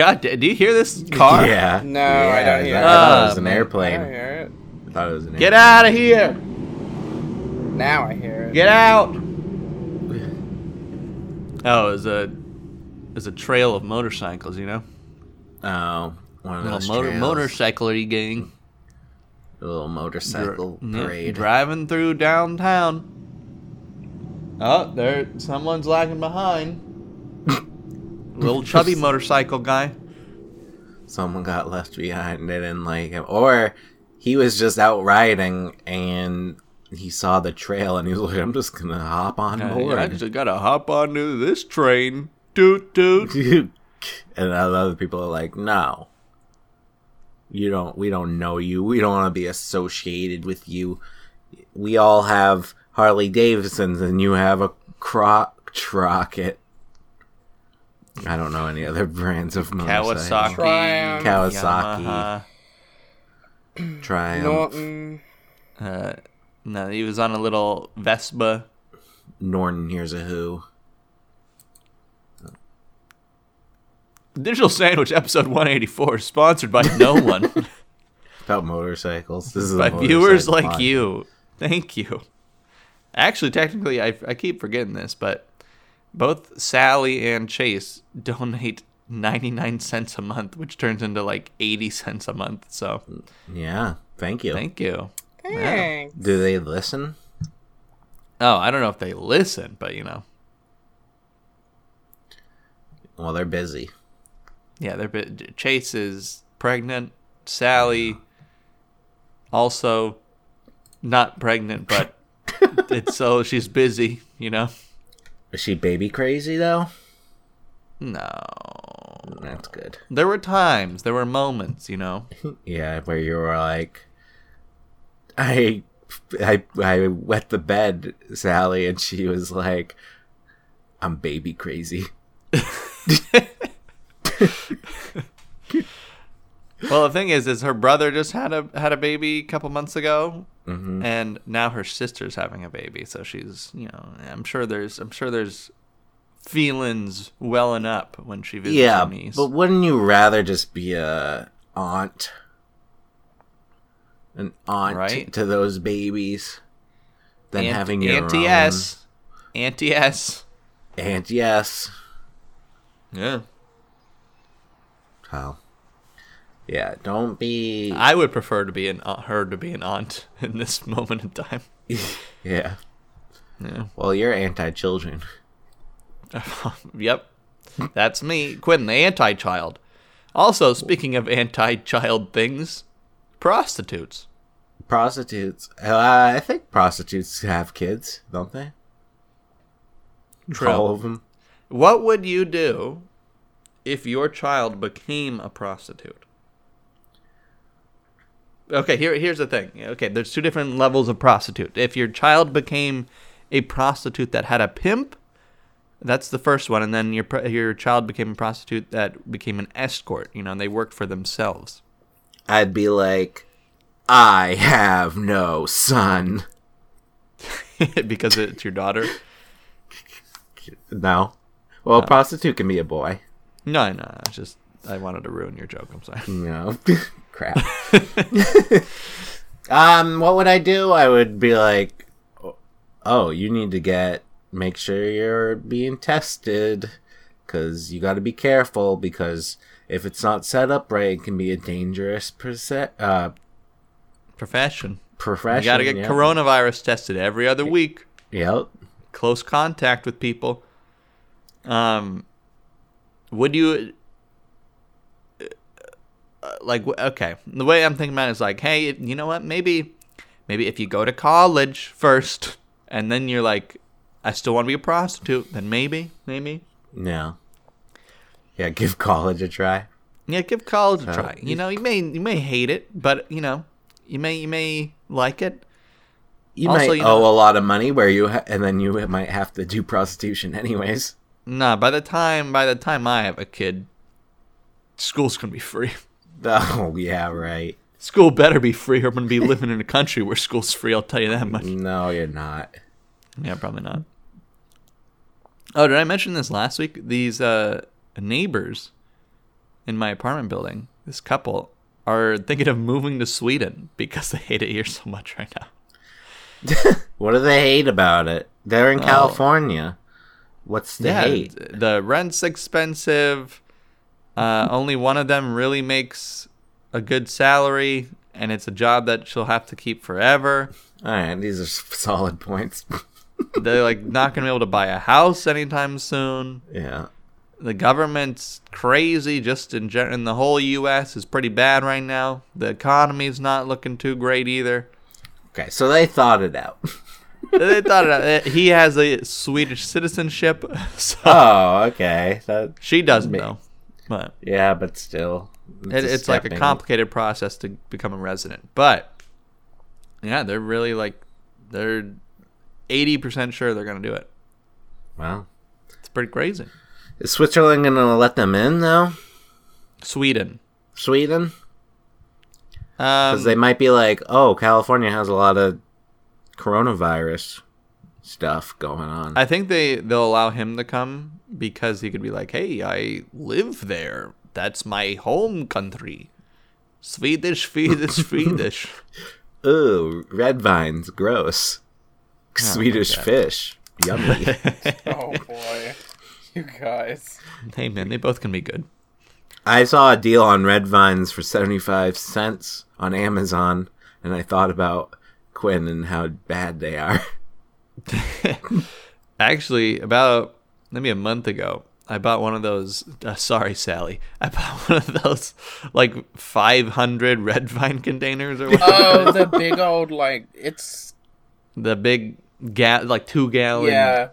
God, do you hear this car? Yeah. No, I don't hear I it. thought it was an oh, man. I airplane. don't hear it. I thought it was an airplane. Get airplane. out of here! Now I hear it. Get out! Oh, it was a it was a trail of motorcycles, you know, Oh, one of little those motor trails. motorcyclery gang. A little motorcycle Yeah, parade. driving through downtown. Oh, there, someone's lagging behind. Little chubby motorcycle guy. Someone got left behind. They didn't like him, or he was just out riding and he saw the trail and he was like, "I'm just gonna hop on board." I just gotta hop onto this train. Toot toot. and other people are like, "No, you don't. We don't know you. We don't want to be associated with you. We all have Harley Davidsons, and you have a Croc Rocket." I don't know any other brands of motorcycles. Kawasaki. Triumph. Kawasaki. Yamaha. Triumph, Norton. Uh, no, he was on a little Vespa. Norton. Here's a Who. Digital Sandwich episode 184 is sponsored by no one. About motorcycles. This is a by viewers like pod. you. Thank you. Actually, technically, I, I keep forgetting this, but both Sally and Chase donate 99 cents a month, which turns into like 80 cents a month. So Yeah. Thank you. thank you. Thanks. Do they listen? Oh, I don't know if they listen, but you know, Well, they're busy. yeah, they're bit- Chase is pregnant. Sally also not pregnant, but it's so she's busy, you know. Is she baby crazy though? No. That's good. There were times, there were moments, you know. Yeah, where you were like, I, I, I wet the bed, Sally, and she was like, I'm baby crazy. Well, the thing is, is her brother just had a had a baby a couple months ago, Mm-hmm. and now her sister's having a baby. So she's, you know, I'm sure there's, I'm sure there's feelings welling up when she visits Yeah, her niece. but wouldn't you rather just be a aunt, an aunt Right. to those babies, than Aunt- having your Auntie own S, Auntie S. aunt? Yes. Yeah, Oh. Yeah, don't be. I would prefer to be an uh, her to be an aunt in this moment in time. yeah. Yeah. Well, you're anti-children. yep. That's me, Quentin, the anti child. Also, speaking of anti child things, prostitutes. Prostitutes. Uh, I think prostitutes have kids, don't they? True. All of them. What would you do if your child became a prostitute? Okay, here here's the thing. Okay, there's two different levels of prostitute. If your child became a prostitute that had a pimp, that's the first one, and then your your child became a prostitute that became an escort. You know, they worked for themselves. I'd be like, I have no son. because it's your daughter. No. Well, a prostitute can be a boy. No, no, it's just I wanted to ruin your joke. I'm sorry. No. Crap. um, what would I do? I would be like, oh, you need to get, make sure you're being tested. Because you got to be careful. Because if it's not set up right, it can be a dangerous perse- uh, Profession. profession. You got to get yeah. coronavirus tested every other week. Yep. Close contact with people. Um, would you uh, like? Okay, the way I'm thinking about it is like, hey, you know what? Maybe, maybe if you go to college first, and then you're like, I still want to be a prostitute, then maybe, maybe. Yeah. Yeah, give college a try. Yeah, give college a Uh, try. You know, you may you may hate it, but you know, you may you may like it. You Also, might you owe know- a lot of money where you ha- and then you might have to do prostitution anyways. Nah, by the time by the time I have a kid, school's gonna be free. Oh yeah, right. School better be free, or I'm gonna be living in a country where school's free. I'll tell you that much. No, you're not. Yeah, probably not. Oh, did I mention this last week? These uh, neighbors in my apartment building, this couple are thinking of moving to Sweden because they hate it here so much right now. What do they hate about it? They're in Oh. California. What's the yeah, hate? the rent's expensive. Uh, only one of them really makes a good salary, and it's a job that she'll have to keep forever. All right, these are solid points. They're like not gonna be able to buy a house anytime soon. yeah. The government's crazy. Just in gen- in the whole U.S. is pretty bad right now. The economy's not looking too great either. Okay, so they thought it out. they thought it, out. he has a Swedish citizenship, so oh, okay. That she doesn't though. But yeah, but still, it, a it's like a complicated process to become a resident. But yeah, they're really like they're eighty percent sure they're gonna do it. Wow. It's pretty crazy. Is Switzerland gonna let them in though? Sweden. Sweden? Um, Because they might be like, oh, California has a lot of coronavirus stuff going on. I think they they'll allow him to come because he could be like, "Hey, I live there. That's my home country. Swedish, Swedish, Swedish." Ooh, red vines, gross. Swedish fish, yummy. Oh boy, you guys. hey, man, they both can be good. I saw a deal on red vines for 75 cents on Amazon, and I thought about Quinn and how bad they are. Actually, about maybe a month ago, I bought one of those. Uh, sorry, Sally. I bought one of those like 500 red vine containers or whatever. Oh, the big old like it's the big ga- like two gallon yeah.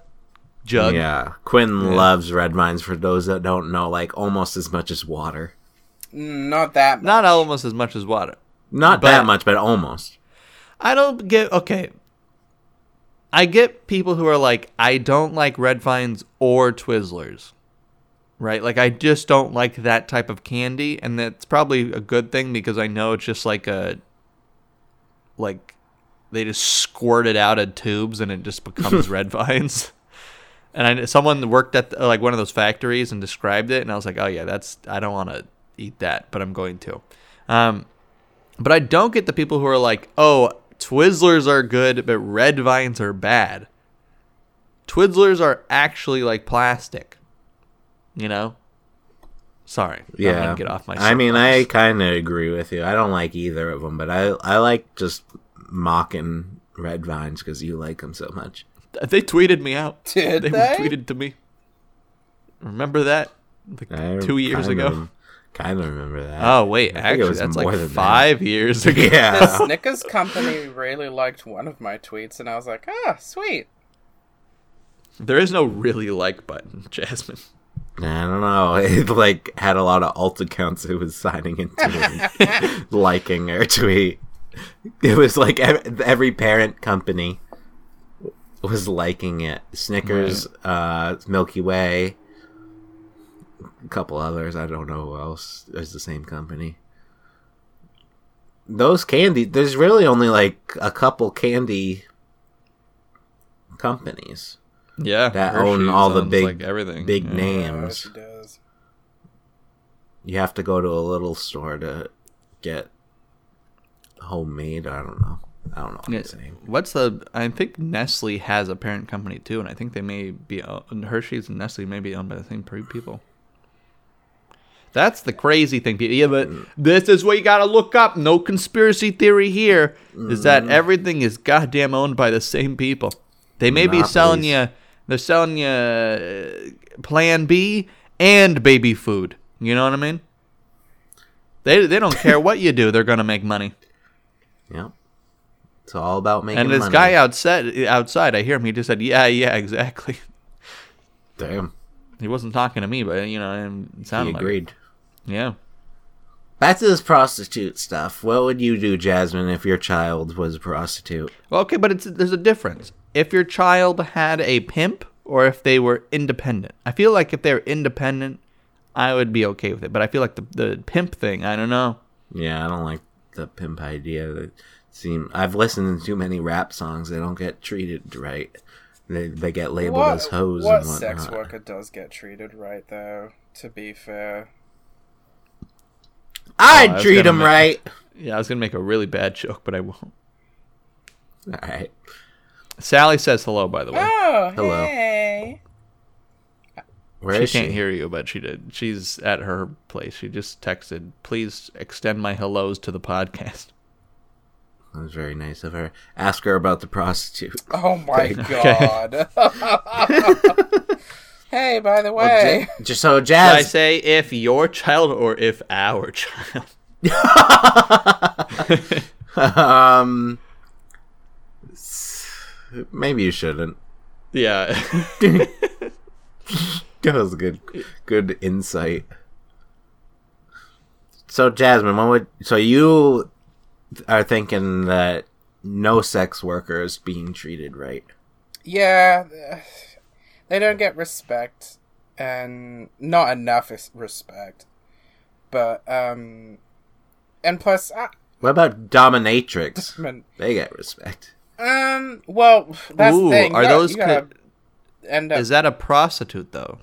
jug. Yeah, Quinn Yeah. loves red vines. For those that don't know, like almost as much as water. Not that. Much. Not almost as much as water. Not But- that much, but almost. I don't get okay. I get people who are like, I don't like red vines or Twizzlers. Right? Like I just don't like that type of candy, and that's probably a good thing because I know it's just like a like they just squirt it out of tubes and it just becomes red vines. And I someone worked at the, like one of those factories and described it, and I was like, oh yeah, that's I don't want to eat that, but I'm going to. Um, but I don't get the people who are like, oh, Twizzlers are good, but red vines are bad. Twizzlers are actually like plastic. You know? Sorry. I'm Yeah, get off my I mean, I kind of agree with you. I don't like either of them, but I I like just mocking red vines because you like them so much. They tweeted me out. Did they? they? tweeted to me. Remember that? Like I two years kinda- ago. I kind of remember that. Oh wait, I think it actually, was that's more like than that. five years ago. The Snickers company really liked one of my tweets, and I was like, ah, sweet. There is no really like button, Jasmine. I don't know. It like had a lot of alt accounts it was signing into liking her tweet. It was like every parent company was liking it. Snickers, uh, Milky Way, a couple others. I don't know who else is the same company. Those candy. There's really only like a couple candy companies. Yeah, That own all the big- like everything. big yeah. name. Yeah, Names. does. You have to go to a little store to get homemade. I don't know. I don't know what Yeah, I'm saying. What's the? I think Nestle has a parent company too, and I think they may be uh, Hershey's and Nestle may be owned by the same people. That's the crazy thing. Yeah, but this is what you gotta look up. No conspiracy theory here. Is that everything is goddamn owned by the same people? They may be selling you. They're selling you uh, Plan B and baby food. You know what I mean? They they don't care what you do. They're gonna make money. Yeah. It's all about making And this money. guy outside, outside, I hear him. He just said, "Yeah, yeah, exactly." Damn. He wasn't talking to me, but you know, it He sounded like it. agreed. Yeah. Back to this prostitute stuff. What would you do, Jasmine, if your child was a prostitute? Well, okay, but it's there's a difference. If your child had a pimp, or if they were independent, I feel like if they're independent, I would be okay with it. But I feel like the the pimp thing, I don't know. Yeah, I don't like the pimp idea. That seem I've listened to too many rap songs. They don't get treated right. They they get labeled What, as hoes what and whatnot. sex worker does get treated right, though? To be fair, Oh, I'd Oh, treat gonna him make- right. Yeah, I was gonna make a really bad joke, but I won't. All right. Sally says hello, by the way. Oh, Hello. hey. Where she is can't she? hear you, but she did. She's at her place. She just texted, "Please extend my hellos to the podcast." That was very nice of her. Ask her about the prostitute. Oh my Okay. god. hey, by the Well, way. Ja- just so Should I say if your child or if our child? um. Maybe you shouldn't. yeah. That was good. Good insight. So Jasmine, what would so you are thinking that no sex worker is being treated right? Yeah, they don't get respect, and not enough respect. But um, and plus, I, What about dominatrix? I They get respect. um, well, that's Ooh, the thing. are you gotta- those you co- end up? Is that a prostitute though?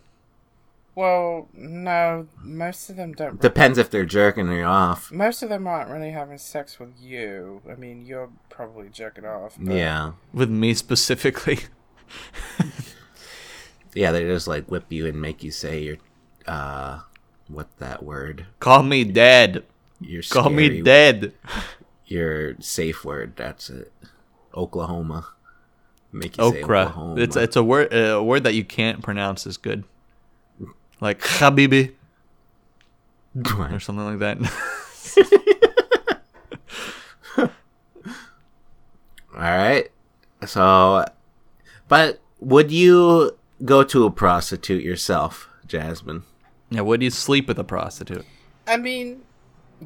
well, no, most of them don't. Depends if they're jerking you off. most of them aren't really having sex with you. I mean, you're probably jerking off. but- Yeah. With me specifically? Yeah, they just like whip you and make you say your uh what that word? Call me dead. Your Call me dead. Your safe word, that's it. Oklahoma. Make you say Okra. Oklahoma. It's it's a word a word that you can't pronounce is good. Like habibi or something like that. All right. So, but would you go to a prostitute yourself, Jasmine? yeah, would you sleep with a prostitute? I mean,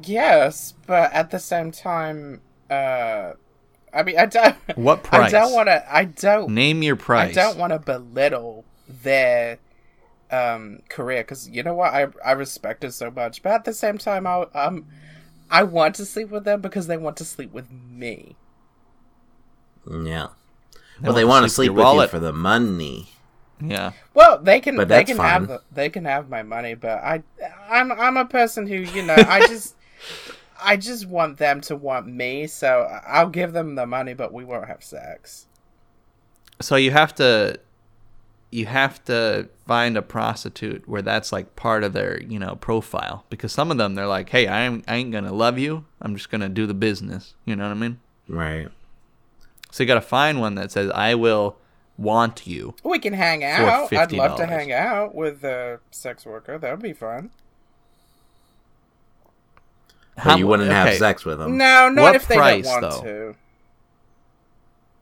yes, but at the same time, uh, I mean, I don't. What price? I don't want to. I don't. Name your price. I don't want to belittle their um career because you know what I I respect it so much, but at the same time, I um I want to sleep with them because they want to sleep with me. Yeah. well, they want to sleep your with wallet. you for the money. Yeah. Well, they can But they that's can have fine. the, they can have my money, but I I'm I'm a person who you know I just I just want them to want me, so I'll give them the money, but we won't have sex. So you have to you have to find a prostitute where that's like part of their, you know, profile because some of them they're like, "Hey, I ain't, I ain't going to love you. I'm just going to do the business." You know what I mean? Right. So you got to find one that says, "I will want you." We can hang out. I'd love to hang out with a sex worker. That would be fun. But you wouldn't have sex with them. No, not What if they price, don't want though? to.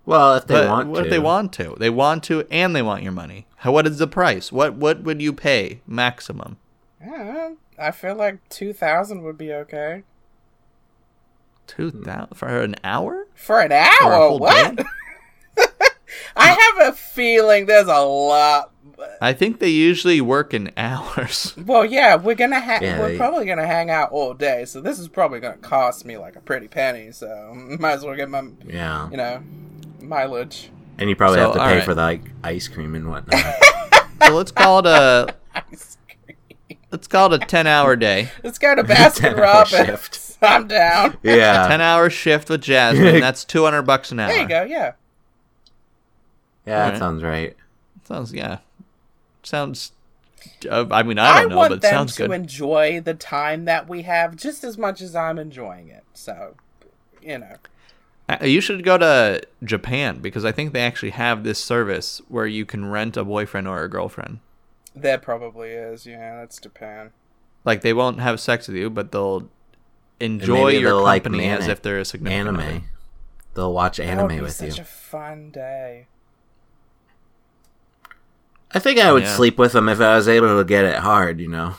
Well, if they But want what to. if they want to? They want to and they want your money. How, what is the price? What what would you pay maximum? Yeah, I feel like two thousand would be okay 2000 for an hour? for an a hour. whole What? I have a feeling there's a lot. I think they usually work in hours. Well, yeah, we're gonna ha- Yeah, we're they- probably gonna hang out all day, so this is probably gonna cost me like a pretty penny. So might as well get my Yeah. you know mileage. And you probably So, have to pay right. for the like, ice cream and whatnot. So let's call it a let's call it a 10-hour day. Let's go to Baskin Robbins. shift. I'm down. yeah. 10-hour shift with Jasmine. That's 200 bucks an hour. There you go. Yeah. Yeah, that Alright. sounds right. Sounds yeah. Sounds uh, I mean, I don't know, want but it them sounds to good. enjoy the time that we have just as much as I'm enjoying it. So, you know, Uh, You should go to Japan because I think they actually have this service where you can rent a boyfriend or a girlfriend. there probably is. Yeah, that's Japan. Like they won't have sex with you, but they'll enjoy your they'll like company as if they're a significant Anime. other. They'll watch that anime would be with such you. a fun day. I think I would Yeah. sleep with them if I was able to get it hard, you know.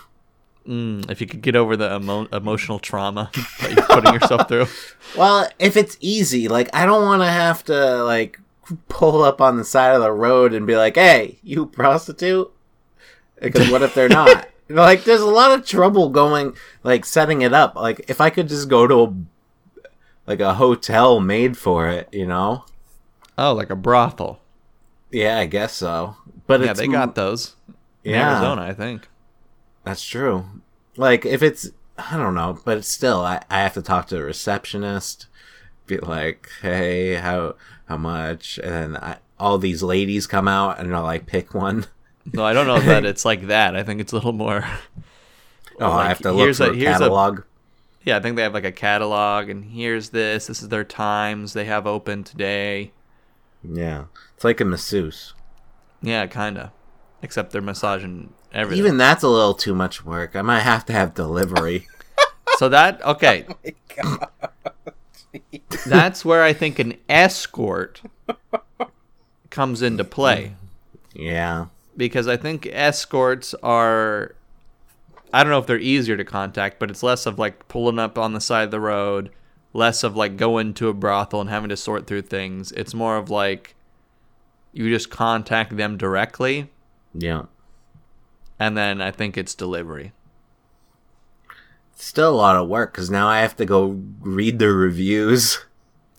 Mm, if you could get over the emo- emotional trauma that you're putting yourself through. Well, if it's easy, like I don't want to have to like pull up on the side of the road and be like, "Hey, you prostitute," because what if they're not? like, there's a lot of trouble going like setting it up. Like, if I could just go to a like a hotel made for it, you know? Oh, like a brothel. Yeah, I guess so. But yeah, they got those in yeah, Arizona, I think. That's true. Like if it's I don't know, but still, I, I have to talk to the receptionist, be like, hey, how how much? And then I, all these ladies come out and I'll like pick one. No, I don't know that it's like that. I think it's a little more. Oh, I have to look here's for a- a, here's a- catalog. Yeah, I think they have like a catalog, and here's this. This is their times they have open today. Yeah, it's like a masseuse. Yeah, kinda. Except they're massaging everything. Even that's a little too much work. I might have to have delivery. so that okay. Oh God. That's where I think an escort comes into play. yeah, because I think escorts are I don't know if they're easier to contact, but it's less of like pulling up on the side of the road, less of like going to a brothel and having to sort through things. It's more of like you just contact them directly yeah. and then I think it's delivery. Still a lot of work because now I have to go read the reviews,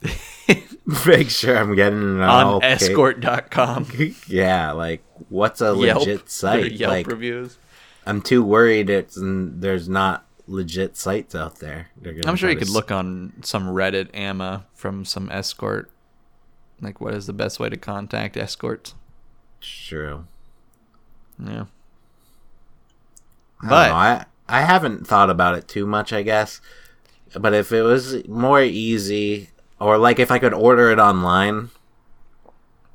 make sure I'm getting it on okay. escort.com. Yeah, like what's a Yelp, legit site? Yelp like reviews. I'm too worried it's there's not legit sites out there. I'm sure you could s- look on some Reddit AMA from some escort. Like, what is the best way to contact escorts? True. Yeah. I don't But I I haven't thought about it too much, I guess. But if it was more easy, or like if I could order it online,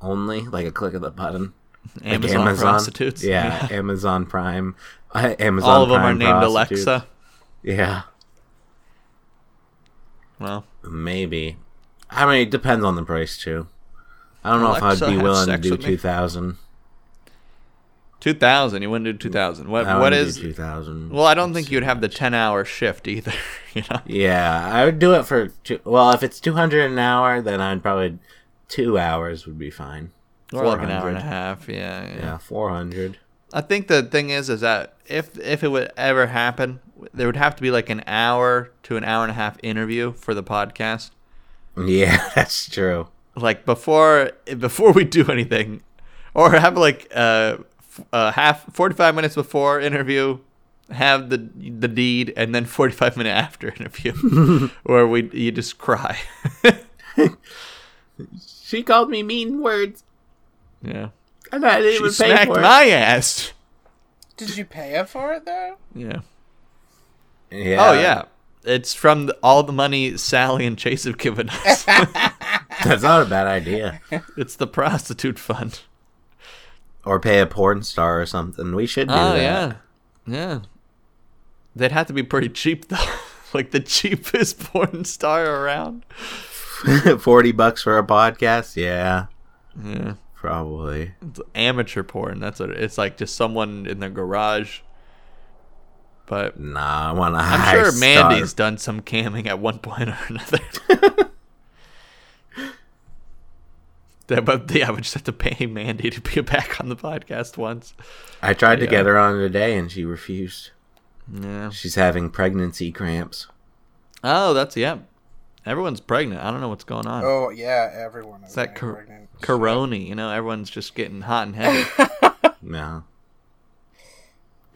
only like a click of the button, Like Amazon, prostitutes. yeah, Amazon Prime, uh, Amazon. All of them are named prostitutes. Alexa. Yeah, Well, maybe. I mean, it depends on the price too. I don't know if I'd be willing to do two thousand. two thousand. You wouldn't do two thousand. What? I what is? two thousand? Well, I don't think you'd have the ten-hour shift either. You know. Yeah, I would do it for two. Well, if it's two hundred an hour, then I'd probably two hours would be fine. Or like an hour and a 400. half. Yeah, yeah. Yeah, four hundred. I think the thing is, is that if if it would ever happen, there would have to be like an hour to an hour and a half interview for the podcast. Yeah, that's true. Like before before we do anything, or have like uh, f- uh half forty five minutes before interview, have the the deed, and then forty five minute after interview, where we you just cry. She called me mean words, yeah, and I didn't she even pay smacked for my ass. Did you pay her for it though? Yeah. Yeah. Oh yeah. It's from the, all the money Sally and Chase have given us. that's not a bad idea. it's the prostitute fund. Or pay a porn star or something. We should do Oh that. yeah, yeah. They'd have to be pretty cheap though, like the cheapest porn star around. Forty bucks for a podcast. Yeah, Yeah, probably. it's amateur porn. That's what it's like. Just someone in their garage. But Nah, I want to. I'm sure star. Mandy's done some camming at one point or another. Yeah, but yeah, we just have to pay Mandy to be back on the podcast once. I tried to Yeah. get her on today, and she refused. Yeah. She's having pregnancy cramps. Oh, that's yeah. Everyone's pregnant. I don't know what's going on. Oh yeah, everyone is It's that getting cor- pregnant. Corona, you know, everyone's just getting hot and heavy. No.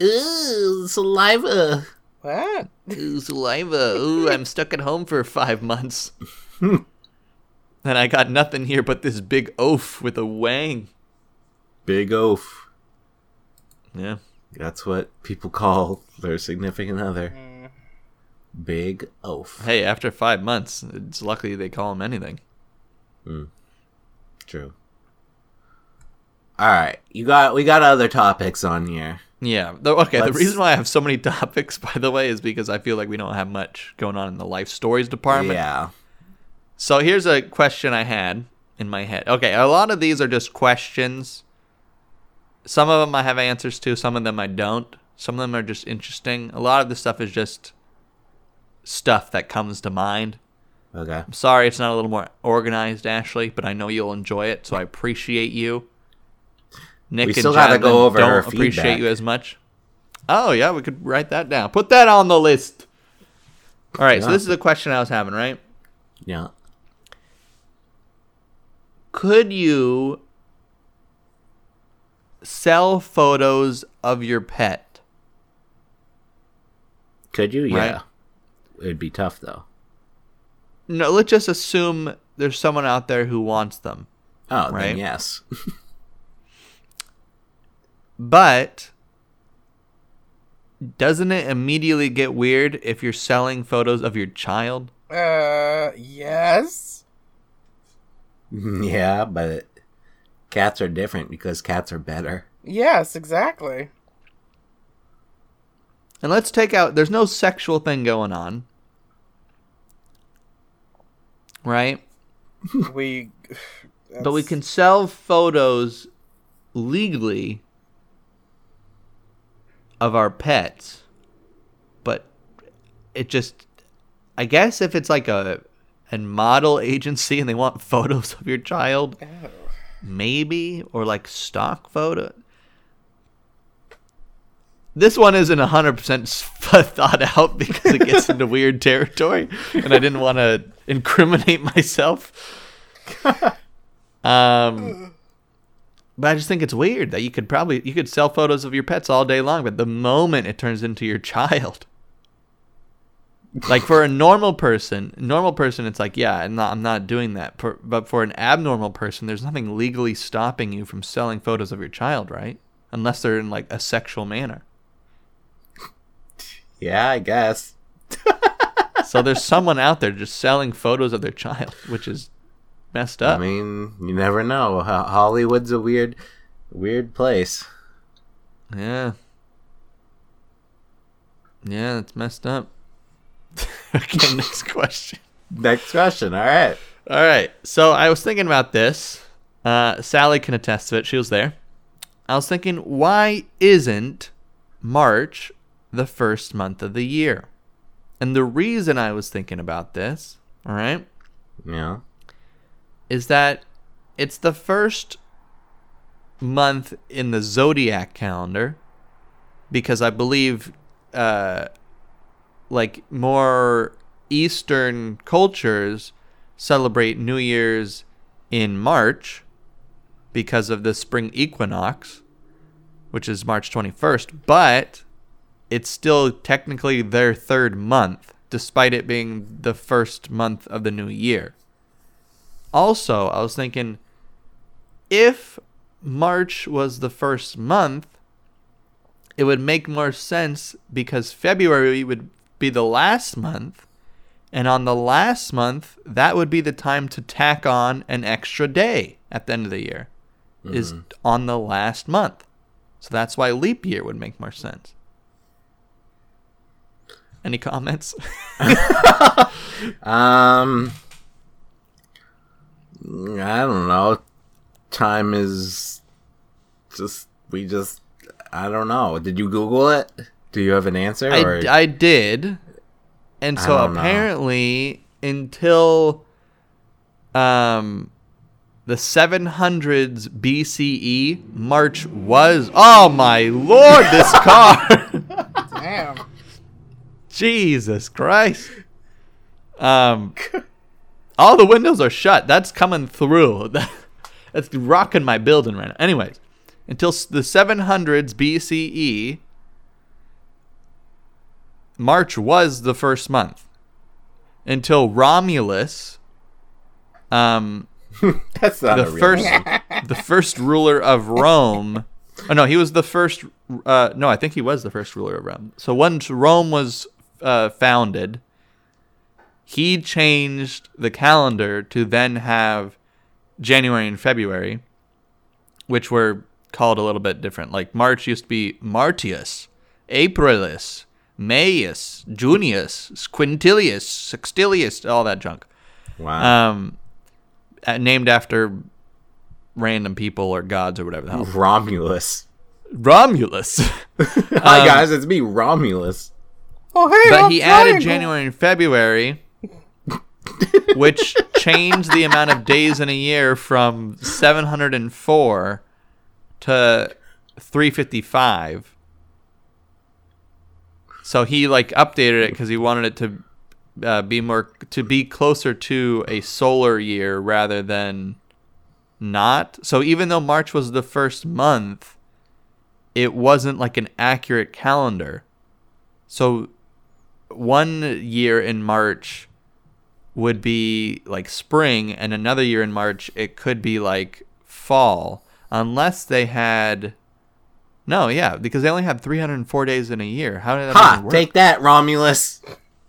Ooh, saliva. What? Ooh, saliva. Ooh, I'm stuck at home for five months. and I got nothing here but this big oaf with a wang. Big oaf. Yeah. That's what people call their significant other. Mm, Big oaf. Hey, after five months, it's lucky they call him anything. True. All right, you got we got other topics on here. Yeah. Though, okay, Let's- the reason why I have so many topics, by the way, is because I feel like we don't have much going on in the life stories department. Yeah. So here's a question I had in my head. Okay, a lot of these are just questions. Some of them I have answers to, some of them I don't. Some of them are just interesting. A lot of the stuff is just stuff that comes to mind. Okay. I'm sorry it's not a little more organized, Ashley, but I know you'll enjoy it, so I appreciate you. Nick We and still gotta go over don't appreciate feedback. you as much. Oh yeah, we could write that down. Put that on the list. All right, so this is a question I was having, right? Yeah. Could you sell photos of your pet? Could you? Yeah. Right. It'd be tough though. No, let's just assume there's someone out there who wants them. Oh, Right. then yes. But doesn't it immediately get weird if you're selling photos of your child? Uh, yes. yeah, but cats are different because cats are better. Yes, exactly. And let's take out there's no sexual thing going on. Right? We. But we can sell photos legally of our pets. But it just I guess if it's like a a model agency and they want photos of your child, Oh. maybe or like stock photo. This one isn't 100% thought out because it gets into weird territory and I didn't want to incriminate myself. Um but I just think it's weird that you could probably you could sell photos of your pets all day long, but the moment it turns into your child, like for a normal person, normal person, it's like, yeah, I'm not, I'm not doing that. For, but for an abnormal person, there's nothing legally stopping you from selling photos of your child, right? Unless they're in like a sexual manner. Yeah, I guess. So there's someone out there just selling photos of their child, which is messed up. I mean, you never know. Hollywood's a weird, weird place. Yeah. Yeah, it's messed up. okay, next question. Next question. All right. All right. So I was thinking about this. Uh, Sally can attest to it. She was there. I was thinking, why isn't March the first month of the year? And the reason I was thinking about this, all right, Yeah. is that it's the first month in the zodiac calendar because I believe uh like more eastern cultures celebrate New Year's in March because of the spring equinox which is March 21st but it's still technically their third month despite it being the first month of the new year. Also, I was thinking if March was the first month, it would make more sense because February would be the last month. And on the last month, that would be the time to tack on an extra day at the end of the year, is on the last month. So that's why leap year would make more sense. Any comments? Um, I don't know. Time is just we just I don't know. Did you Google it? Do you have an answer? I, or I did. And so don't know. apparently until um the 700s BCE March was oh my lord this car Damn. Jesus Christ um all the windows are shut that's coming through that's rocking my building right now anyways until the 700s BCE March was the first month until Romulus, um, that's not the first, the first ruler of Rome. Oh no, he was the first. Uh, no, I think he was the first ruler of Rome. So once Rome was uh, founded, he changed the calendar to then have January and February, which were called a little bit different. Like March used to be Martius, Aprilis, Maius, Junius, Quintilius, Sextilius, all that junk. Wow. Um, uh, named after random people or gods or whatever the hell. Romulus. Romulus. Hi Um, guys, it's me, Romulus. Oh hey, but I'm he added. January and February, which changed the amount of days in a year from 704 to 355. So he like updated it because he wanted it to uh, be more to be closer to a solar year rather than not. So even though March was the first month, it wasn't like an accurate calendar. So one year in March would be like spring, and another year in March it could be like fall, unless they had. No, yeah, because they only have 304 days in a year. How did that Ha! work? Take that, Romulus.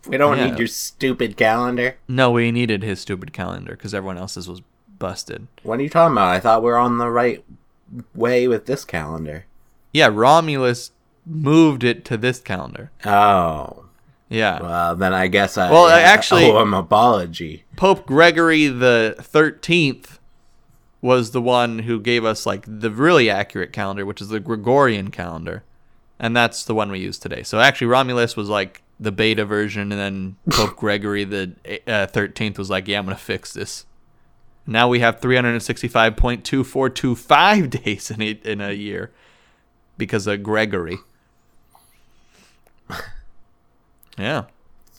We don't Yeah. need your stupid calendar. no, we needed his stupid calendar because everyone else's was busted. What are you talking about? I thought we were on the right way with this calendar. Yeah, Romulus moved it to this calendar. Oh. Yeah. Well, then I guess I Well, actually- owe him apology. Pope Gregory the 13th was the one who gave us like the really accurate calendar, which is the Gregorian calendar. And that's the one we use today. So actually Romulus was like the beta version and then Pope Gregory the uh, 13th was like, "Yeah, I'm going to fix this." Now we have 365.2425 days in a, in a year because of Gregory. Yeah.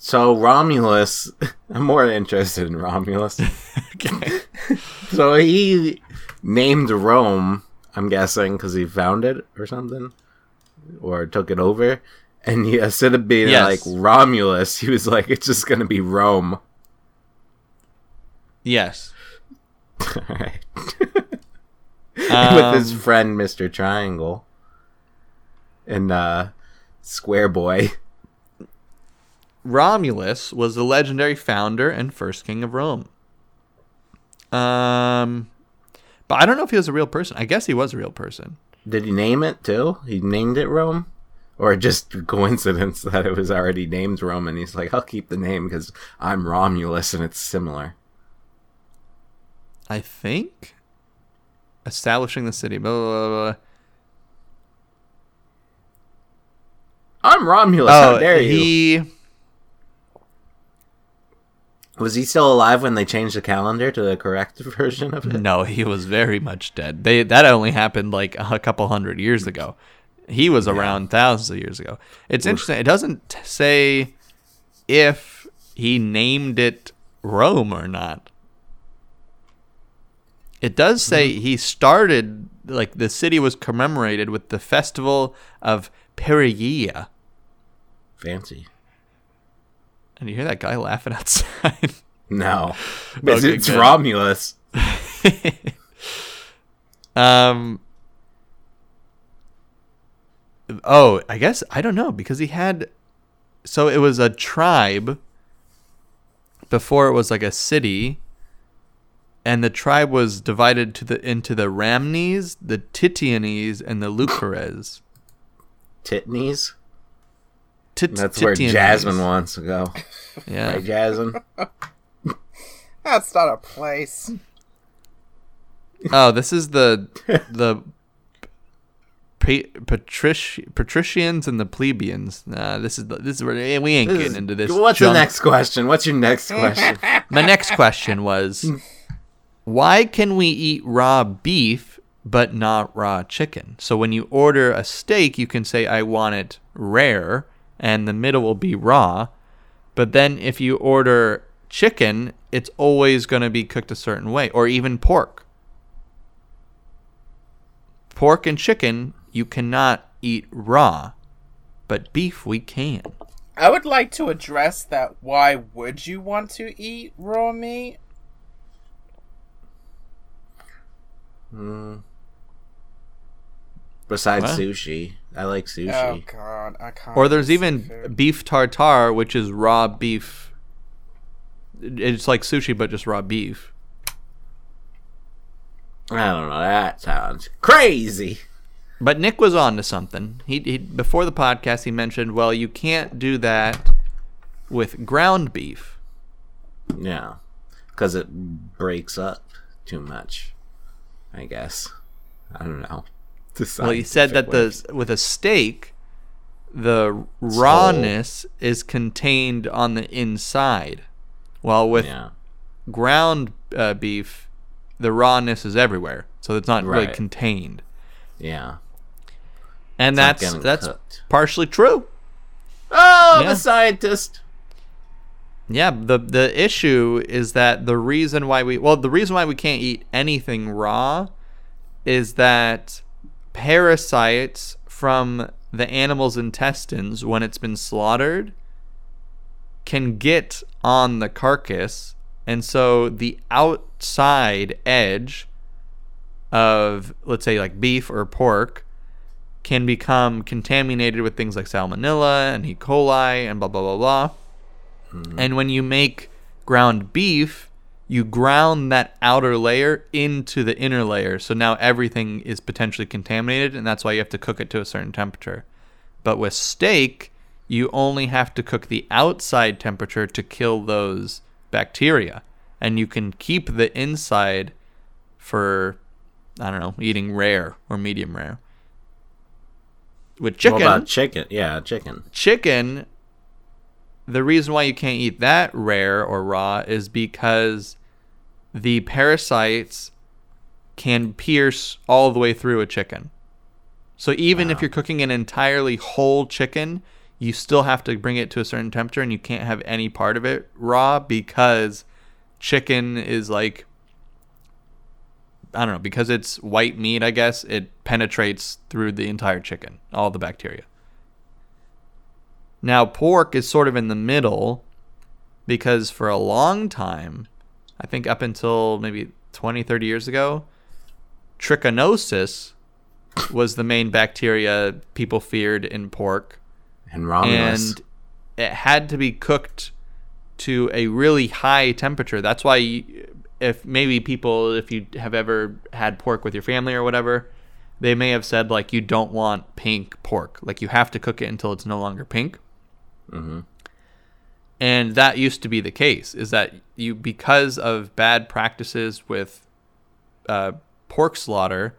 So Romulus, I'm more interested in Romulus. Okay. so he named Rome, I'm guessing, because he found it or something, or took it over. And he, instead of being Yes. like Romulus, he was like, it's just gonna be Rome. Yes. Alright. With his Um, friend Mr. Triangle and uh, Square Boy. Romulus was the legendary founder and first king of Rome. Um, but I don't know if he was a real person. I guess he was a real person. Did he name it too? He named it Rome? Or just coincidence that it was already named Rome and he's like, I'll keep the name because I'm Romulus and it's similar. I think establishing the city. Blah, blah, blah. I'm Romulus, Oh, how dare you? he. Was he still alive when they changed the calendar to the correct version of it? No, he was very much dead. They that only happened like a couple hundred years ago. He was around thousands of years ago. It's interesting. It doesn't say if he named it Rome or not. It does say hmm. he started like the city was commemorated with the festival of Perigia. Fancy. And you hear that guy laughing outside. No. It's, Okay, it's good. Romulus. um. Oh, I guess I don't know because he had. So it was a tribe. Before it was like a city. And the tribe was divided to the into the Ramnes, the Titianes, and the Lucares. Titneys? Tit- That's where Titianes. Jasmine wants to go. Yeah. Right, Jasmine? That's not a place. Oh, this is the the pa- patrici- patricians and the plebeians. Nah, this is the, this is where eh, we ain't This getting is- into this. What's junk. the next question? What's your next question? My next question was, why can we eat raw beef but not raw chicken? So when you order a steak, you can say I want it rare, and the middle will be raw. But then if you order chicken, it's always going to be cooked a certain way, or even pork. Pork and chicken you cannot eat raw, but beef we can. I would like to address that. Why would you want to eat raw meat? Hmm. Besides What? sushi. I like sushi. Oh god, I can't. Or there's even seafood. beef tartare, which is raw beef. It's like sushi, but just raw beef. I don't know. That sounds crazy. But Nick was on to something. He, he before the podcast he mentioned, well, you can't do that with ground beef. Yeah. Because it breaks up too much. I guess. I don't know. Well, he said that scientific the with a steak, the rawness is contained on the inside, while with Yeah. ground uh, beef, the rawness is everywhere, so it's not really contained. Yeah. And It's that's that's cooked. partially true. Oh, Yeah. the scientist. Yeah, the the issue is that the reason why we well the reason why we can't eat anything raw is that parasites from the animal's intestines when it's been slaughtered can get on the carcass, and so the outside edge of, let's say, like beef or pork, can become contaminated with things like salmonella and E. coli and blah blah blah blah. Hmm. And when you make ground beef, you ground that outer layer into the inner layer. So now everything is potentially contaminated, and that's why you have to cook it to a certain temperature. But with steak, you only have to cook the outside temperature to kill those bacteria. And you can keep the inside for, I don't know, eating rare or medium rare. With chicken, What about chicken? Yeah, chicken. chicken, the reason why you can't eat that rare or raw is because the parasites can pierce all the way through a chicken. So even if you're cooking an entirely whole chicken, you still have to bring it to a certain temperature and you can't have any part of it raw because chicken is like I don't know, because it's white meat, I guess, it penetrates through the entire chicken, all the bacteria. Now, pork is sort of in the middle because for a long time, I think up until maybe 20, 30 years ago, trichinosis was the main bacteria people feared in pork. And Romulus. And it had to be cooked to a really high temperature. That's why, if maybe people, if you have ever had pork with your family or whatever, they may have said, like, you don't want pink pork. Like, you have to cook it until it's no longer pink mm-hmm. And that used to be the case is that you because of bad practices with uh, pork slaughter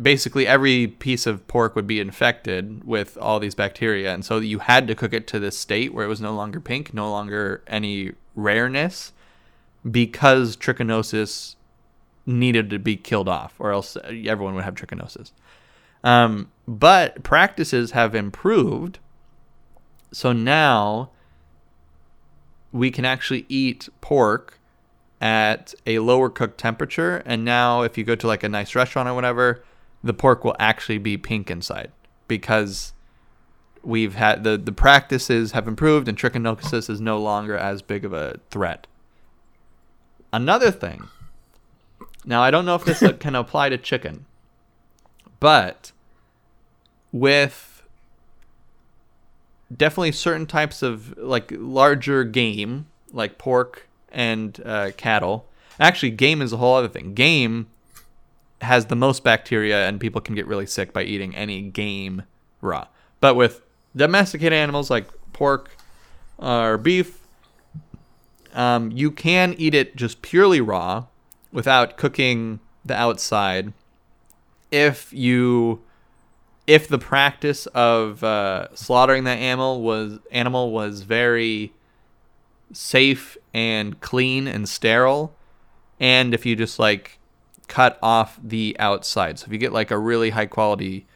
basically every piece of pork would be infected with all these bacteria. And so you had to cook it to this state where it was no longer pink no longer any rareness because trichinosis needed to be killed off or else everyone would have trichinosis. Um, but practices have improved. So now we can actually eat pork at a lower cooked temperature. And now, if you go to like a nice restaurant or whatever, the pork will actually be pink inside because we've had the, the practices have improved and trichinosis is no longer as big of a threat. Another thing. Now, I don't know if this can apply to chicken, but with definitely certain types of like larger game, like pork and uh, cattle. Actually, game is a whole other thing. Game has the most bacteria, and people can get really sick by eating any game raw. But with domesticated animals like pork or beef, um, you can eat it just purely raw without cooking the outside if you if the practice of uh, slaughtering that animal was animal was very safe and clean and sterile, and if you just like cut off the outside, so if you get like a really high quality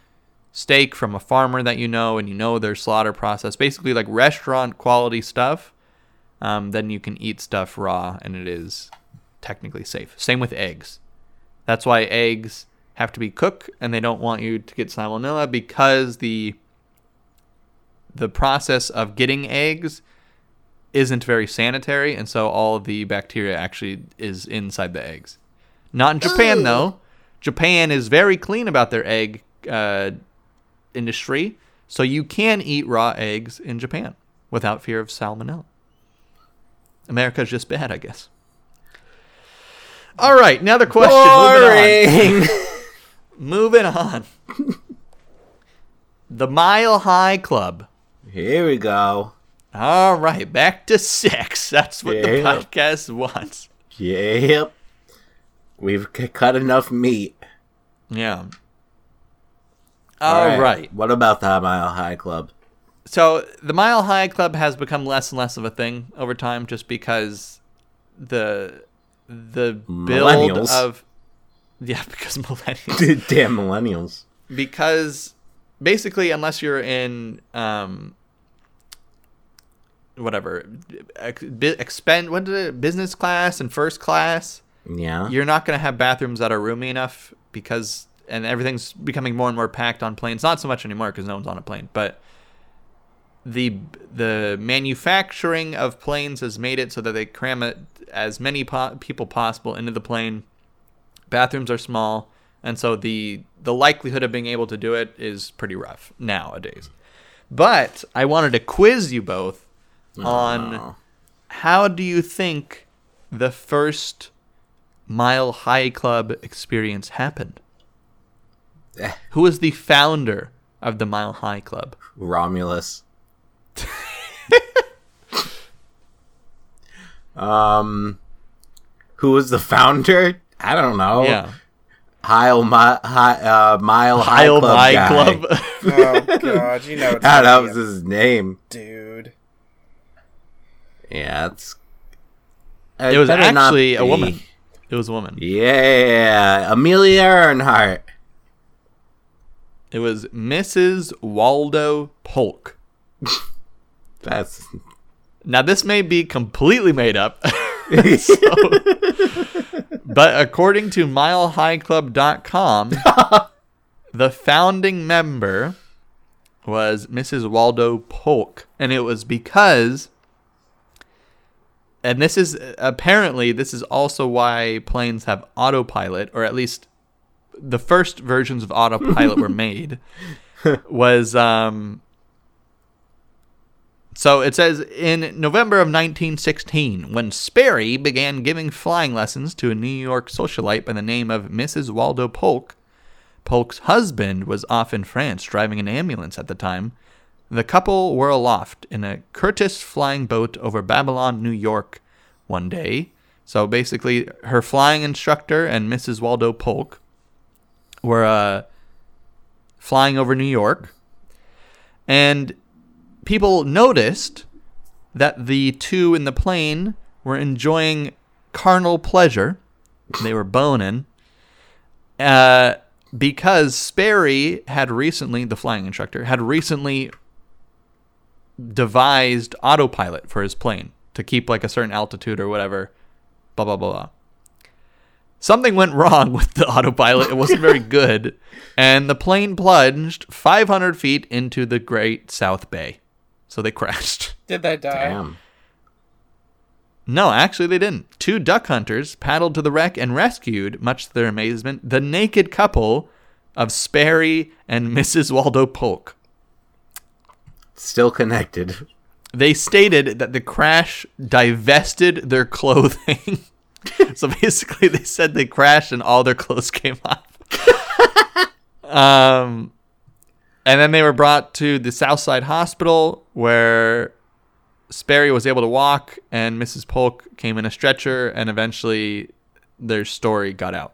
steak from a farmer that you know and you know their slaughter process, basically like restaurant quality stuff, um, then you can eat stuff raw and it is technically safe. Same with eggs. That's why eggs have to be cooked and they don't want you to get salmonella because the the process of getting eggs isn't very sanitary and so all of the bacteria actually is inside the eggs. Not in Japan though. Japan is very clean about their egg uh, industry, so you can eat raw eggs in Japan without fear of salmonella. America's just bad, I guess. All right, another question. Boring. Moving on. the Mile High Club. Here we go. All right, back to sex. That's what the podcast wants. Yep. We've c- cut enough meat. Yeah. All right. What about the Mile High Club? So the Mile High Club has become less and less of a thing over time, just because the the build of yeah, because millennials Damn millennials. because basically unless you're in um whatever expend what did it business class and first class Yeah. you're not going to have bathrooms that are roomy enough because and everything's becoming more and more packed on planes not so much anymore because no one's on a plane but the the manufacturing of planes has made it so that they cram it as many po- people possible into the plane. Bathrooms are small, and so the the likelihood of being able to do it is pretty rough nowadays. But I wanted to quiz you both on Oh. how do you think the first Mile High Club experience happened? Eh. Who was the founder of the Mile High Club? Romulus. um, who was the founder? I don't know. Yeah, Heil Mi- Hi- uh, Mile High Heil Club High guy. Club. Oh god, you know it's that was his name. dude. Yeah, it's. it was actually a woman. It was a woman. Yeah, Amelia Earnhardt. It was Mrs. Waldo Polk. That's Now this may be completely made up. So- but according to milehighclub.com, the founding member was Mrs. Waldo Polk, and it was because and this is apparently this is also why planes have autopilot or at least the first versions of autopilot were made was um so it says in November of 1916, when Sperry began giving flying lessons to a New York socialite by the name of Mrs. Waldo Polk, Polk's husband was off in France driving an ambulance at the time. The couple were aloft in a Curtiss flying boat over Babylon, New York, one day. So basically, her flying instructor and Mrs. Waldo Polk were uh, flying over New York. And people noticed that the two in the plane were enjoying carnal pleasure. They were boning. Uh, because Sperry had recently, the flying instructor, had recently devised autopilot for his plane to keep like a certain altitude or whatever. Blah, blah, blah, blah. Something went wrong with the autopilot. It wasn't very good. And the plane plunged 500 feet into the Great South Bay. So they crashed. Did they die? damn. No, actually, they didn't. Two duck hunters paddled to the wreck and rescued, much to their amazement, the naked couple of Sperry and Mrs. Waldo Polk. Still connected. They stated that the crash divested their clothing. so basically, they said they crashed and all their clothes came off. um, and then they were brought to the Southside Hospital where Sperry was able to walk and Mrs. Polk came in a stretcher, and eventually their story got out.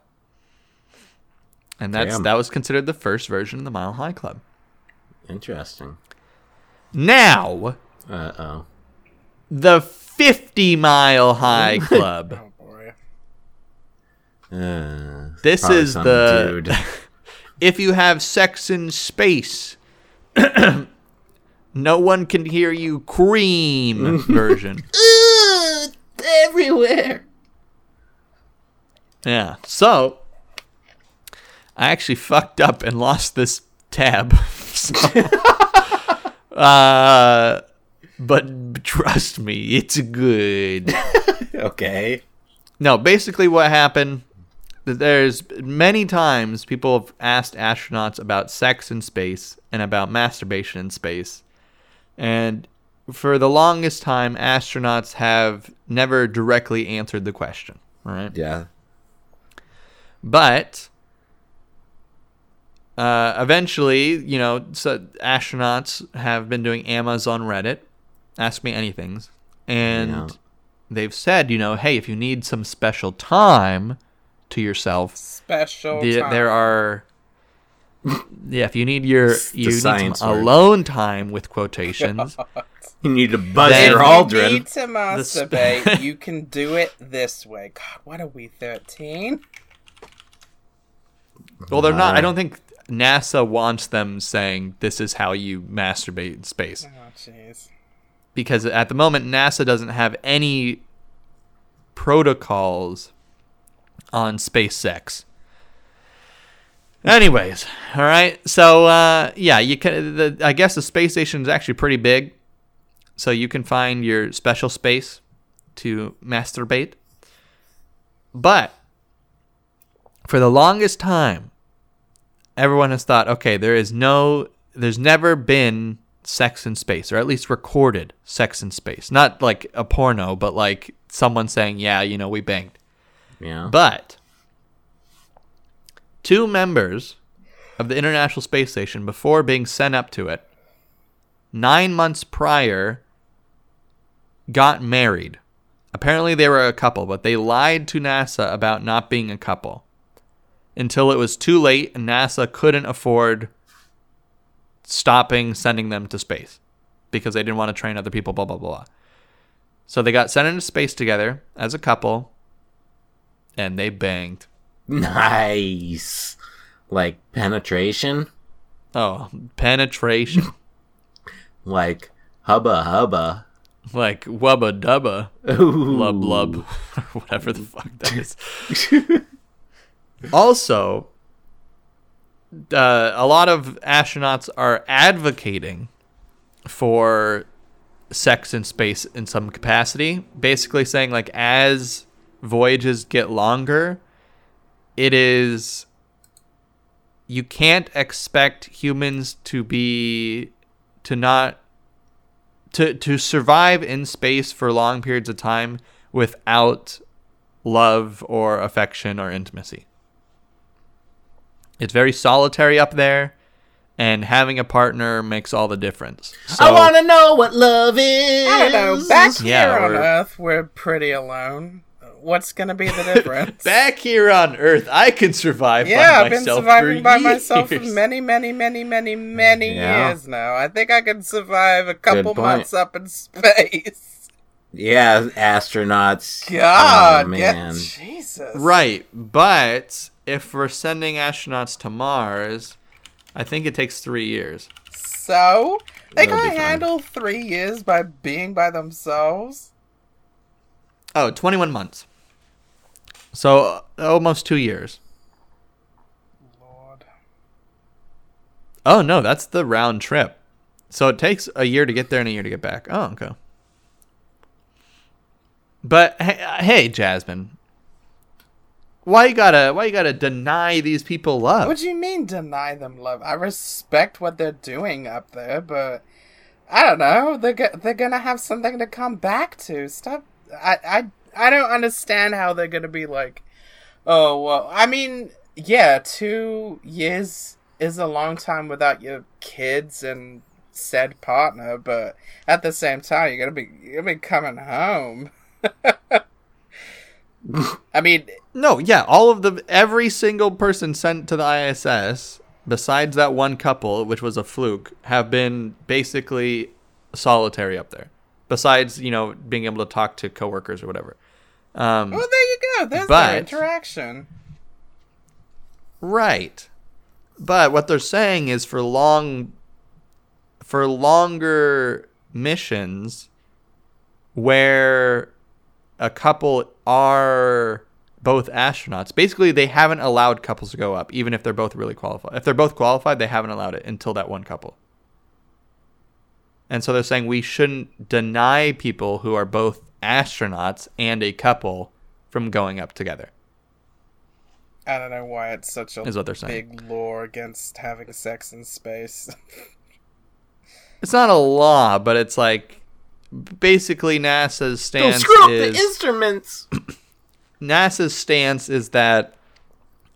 And that's Damn. that was considered the first version of the Mile High Club. Interesting. Now, Uh oh. the 50 Mile High Club. Oh boy. Uh, This is the dude. if you have sex in space, no one can hear you cream version. everywhere. Yeah. So I actually fucked up and lost this tab. So, uh, but trust me, it's good. Okay. No, basically what happened there's many times people have asked astronauts about sex in space and about masturbation in space. And for the longest time astronauts have never directly answered the question, right? Yeah. But uh, eventually, you know, so astronauts have been doing AMAs on Reddit, Ask Me Anythings, and Yeah. they've said, you know, hey, if you need some special time to yourself, Special the, time. there are. Yeah, if you need your It's the you need some word. alone time with quotations, You need to buzz Then- your Aldrin. you need to sp- masturbate, you can do it this way. God, what are we, 13? well, they're not. I don't think NASA wants them saying this is how you masturbate in space. Oh, jeez. because at the moment NASA doesn't have any protocols on SpaceX. Anyways, all right. So uh, yeah, you can. The, I guess the space station is actually pretty big. so you can find your special space to masturbate. But for the longest time, everyone has thought, okay, there is no, there's never been sex in space, or at least recorded sex in space. Not like a porno, but like someone saying, yeah, you know, we banged. Yeah. But two members of the International Space Station, before being sent up to it, nine months prior, got married. Apparently, they were a couple, but they lied to NASA about not being a couple until it was too late and NASA couldn't afford stopping sending them to space because they didn't want to train other people, blah, blah, blah. So they got sent into space together as a couple and they banged. nice. Like penetration. Oh, penetration. Like hubba hubba. like wubba dubba, Ooh. lub lub, whatever the fuck that is. also, uh, a lot of astronauts are advocating for sex in space in some capacity, basically saying like as voyages get longer, it is you can't expect humans to be to not to to survive in space for long periods of time without love or affection or intimacy. It's very solitary up there, and having a partner makes all the difference. So, I want to know what love is. I don't know. Back Yeah, here on Earth, we're pretty alone. What's gonna be the difference? back here on Earth, I can survive yeah, by I've been surviving for by myself for many, many, many, many, many Yeah. years now. I think I can survive a couple months up in space. Yeah, astronauts. God, oh, get man. Jesus. Right, but if we're sending astronauts to Mars, I think it takes three years. So they That'll be can fine. handle three years by being by themselves. Oh, 21 months. So uh, almost two years. Lord. Oh no, that's the round trip. So it takes a year to get there and a year to get back. Oh, okay. But hey, hey Jasmine, why you gotta why you gotta deny these people love? What do you mean deny them love? I respect what they're doing up there, but I don't know. They're go- they're gonna have something to come back to. Stop. I I I don't understand how they're gonna be like. Oh well, I mean, yeah, two years is a long time without your kids and said partner, but at the same time, you're gonna be you're gonna be coming home. I mean, No, yeah, all of the every single person sent to the ISS, besides that one couple, which was a fluke, have been basically solitary up there. Besides, you know, being able to talk to coworkers or whatever. Um, well, there you go. There's But- their interaction. Right. But what they're saying is for long for longer missions where a couple are both astronauts. Basically, they haven't allowed couples to go up even if they're both really qualified. If they're both qualified, they haven't allowed it until that one couple. And so they're saying we shouldn't deny people who are both astronauts and a couple from going up together. I don't know why it's such a Is what they're saying. big law against having sex in space. it's not a law, but it's like basically NASA's Don't stance screw up is the instruments. NASA's stance is that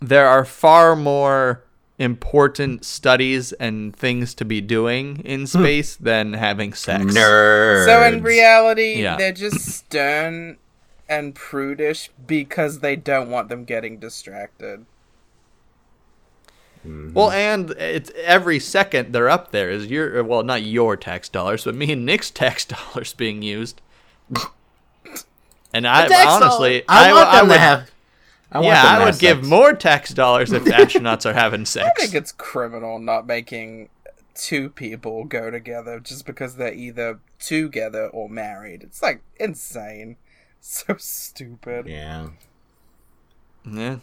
there are far more important studies and things to be doing in hmm. space than having sex. Nerds. so in reality, Yeah. they're just stern and prudish because they don't want them getting distracted. Hmm. Well, and it's every second they're up there is your well, not your tax dollars, but me and Nick's tax dollars being used. And I Tax honestly, I, want I them would, to have. I want yeah, I would have give more tax dollars if astronauts are having sex. I think it's criminal not making two people go together just because they're either together or married. It's like insane. So stupid. Yeah. Yeah.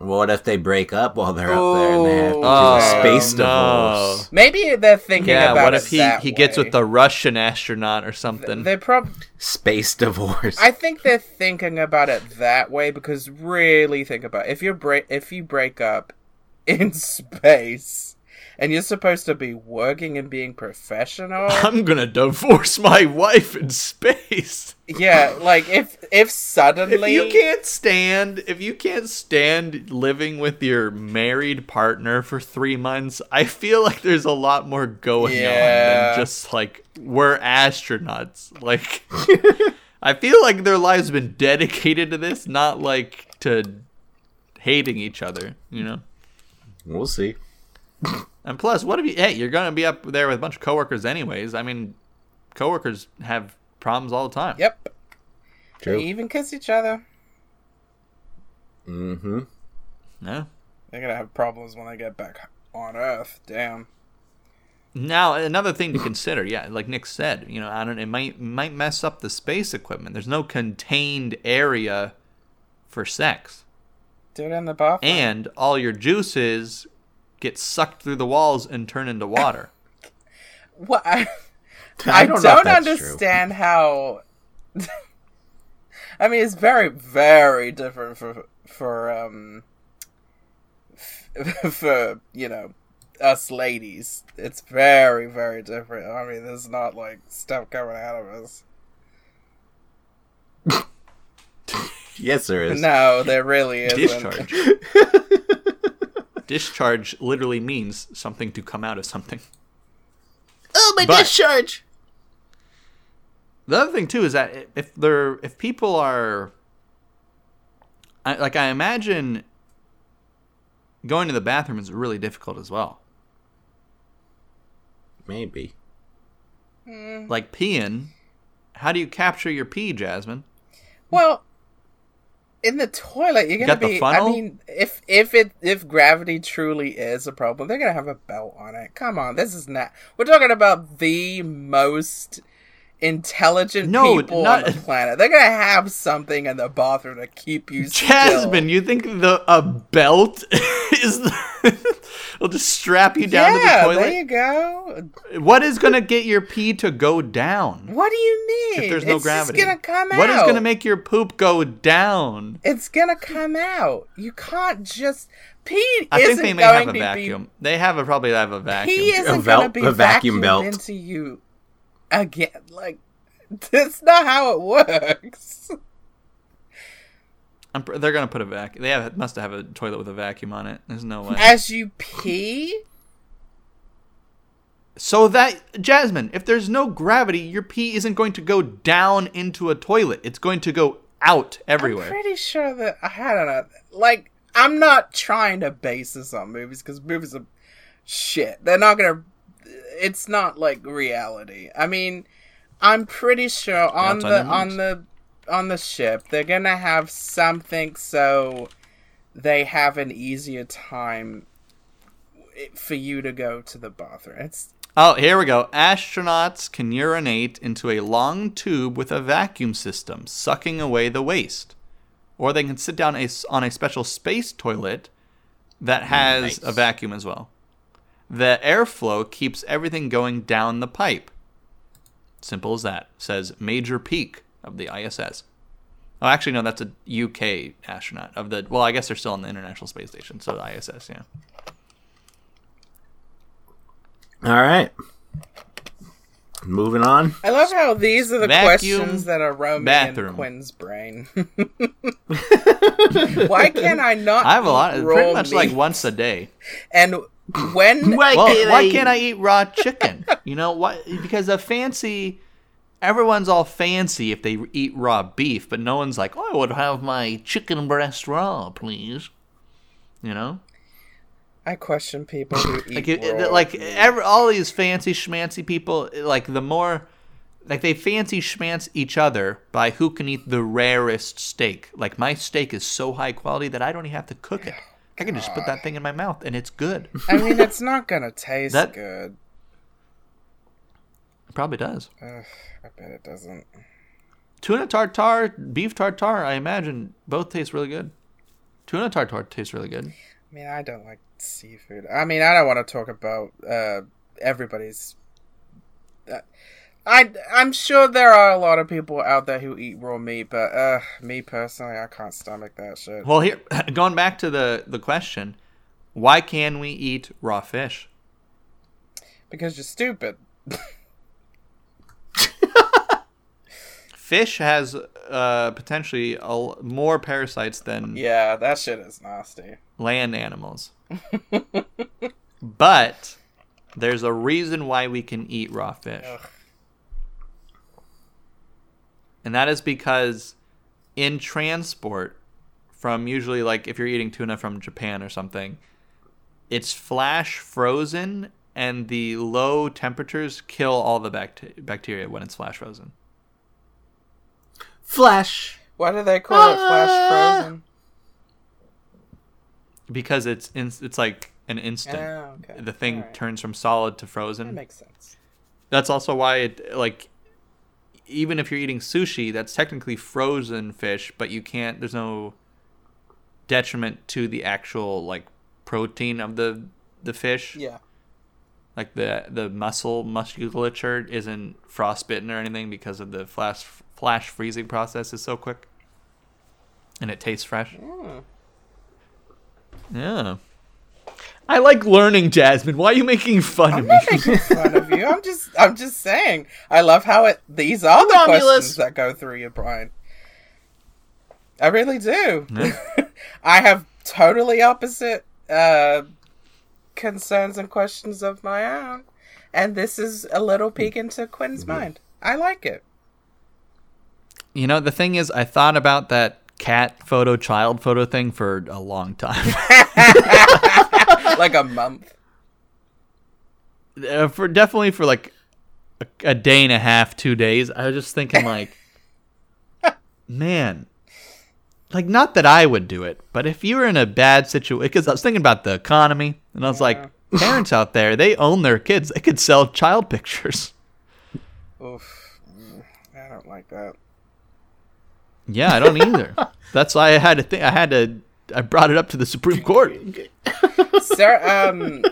What if they break up while they're up there and they have to do Oh, a space no. divorce? Maybe they're thinking Yeah, about what it if he, that he gets way. with the Russian astronaut or something? They prob. Space divorce. I think they're thinking about it that way because really think about it. if you break if you break up in space and you're supposed to be working and being professional. I'm gonna divorce my wife in space. yeah, like if if suddenly If suddenly you can't stand, if you can't stand living with your married partner for three months, I feel like there's a lot more going on than just like we're astronauts. Like, I feel like their lives have been dedicated to this, not like to hating each other. You know. we'll see. And plus, what if you? Hey, you're gonna be up there with a bunch of coworkers, anyways. I mean, coworkers have problems all the time. Yep. True. They even kiss each other. Mm-hmm. No. They're gonna have problems when they get back on Earth. Damn. Now, another thing to consider, yeah, like Nick said, you know, I don't. It might might mess up the space equipment. There's no contained area for sex, Do it in the bathroom. and all your juices get sucked through the walls and turn into water. what? I, I I don't don't, know true. understand how. I mean, it's very, very different for for um for you know us ladies. It's very, very different. I mean, there's not like stuff coming out of us. Yes, there is. No, there really isn't. Discharge. Discharge literally means something to come out of something. Oh, my But- discharge. The other thing too is that if they're if people are I, like I imagine going to the bathroom is really difficult as well. Maybe. Hmm. Like peeing, how do you capture your pee, Jasmine? Well, in the toilet, you're gonna be. I mean, if if it if gravity truly is a problem, they're gonna have a belt on it. Come on, this is not. We're talking about the most intelligent No, people not- on the planet. They're gonna have something in the bathroom to keep you. Jasmine, you think the a belt is the, will just strap you down yeah, to the toilet. there you go. What is going to get your pee to go down? What do you mean? If there's no it's gravity. It's gonna come out. What is going to make your poop go down? It's gonna come out. You can't just pee. I think isn't they may have going a vacuum. Be They have a probably have a vacuum. He isn't A belt- gonna be a vacuum vacuumed belt. into you again. Like that's not how it works. I'm, pr- they're gonna put a vac. They have must have a toilet with a vacuum on it. There's no way. As you pee, so that Jasmine, if there's no gravity, your pee isn't going to go down into a toilet. It's going to go out I'm everywhere. pretty sure that I don't know. Like I'm not trying to base this on movies because movies are shit. They're not gonna. It's not like reality. I mean, I'm pretty sure on the on the on the ship they're gonna have something so they have an easier time for you to go to the bathroom. It's Oh, here we go. Astronauts can urinate into a long tube with a vacuum system, sucking away the waste. Or they can sit down a, on a special space toilet that has Nice. a vacuum as well. The airflow keeps everything going down the pipe. Simple as that, says Major Peake of the ISS. Oh, actually, no, that's a UK astronaut of the. Well, I guess they're still on the International Space Station, so ISS, yeah. All right. Moving on. I love how these are the Vacuum questions that are roaming bathroom. in Quinn's brain. Why can I not? I have a lot, eat pretty raw much like once a day. And when Why Well, can't why I- can't I eat raw chicken? You know why? Because a fancy, everyone's all fancy if they eat raw beef, but no one's like, oh, I would have my chicken breast raw, please. You know, I question people who eat like it, raw like meat. every, all these fancy schmancy people, like the more. Like they fancy schmance each other by who can eat the rarest steak. Like my steak is so high quality that I don't even have to cook it. I can just put that thing in my mouth and it's good. I mean, it's not gonna taste That- good. It probably does. Ugh, I bet it doesn't. Tuna tartare, beef tartare, I imagine both taste really good. Tuna tartare tastes really good. I mean, I don't like seafood. I mean, I don't want to talk about uh, everybody's. Uh, I I'm sure there are a lot of people out there who eat raw meat, but uh, me personally, I can't stomach that shit. Well, here going back to the the question, why can we eat raw fish? Because you're stupid. Fish has uh, potentially a, more parasites than Yeah, that shit is nasty. land animals. but there's a reason why we can eat raw fish. Ugh. And that is because in transport from usually like if you're eating tuna from Japan or something, it's flash frozen and the low temperatures kill all the bact- bacteria when it's flash frozen. Flash. Why do they call it Ah. flash frozen? Because it's in, it's like an instant. Oh, okay. The thing Alright. turns from solid to frozen. That frozen. makes sense. That's also why it like even if you're eating sushi, that's technically frozen fish, but you can't there's no detriment to the actual like protein of the the fish. Yeah. Like the the muscle musculature isn't frostbitten or anything because of the flash flash freezing process is so quick. And it tastes fresh. Mm. Yeah. I like learning, Jasmine. Why are you making fun I'm of not me? making fun of you. I'm just I'm just saying. I love how it these are the Romulus. questions that go through your brain. I really do. I have totally opposite uh concerns and questions of my own. And this is a little peek into Quinn's mind. I like it. You know, the thing is, I thought about that cat photo, child photo thing for a long time. like a month. uh, for definitely for like a, a day and a half, two days. I was just thinking, like, man, like, not that I would do it, but if you were in a bad situation, because I was thinking about the economy, and I was like, parents out there, they own their kids. They could sell child pictures. Oof. I don't like that. Yeah, I don't either. That's why I had to think. I had to. I brought it up to the Supreme Court. Sarah, um,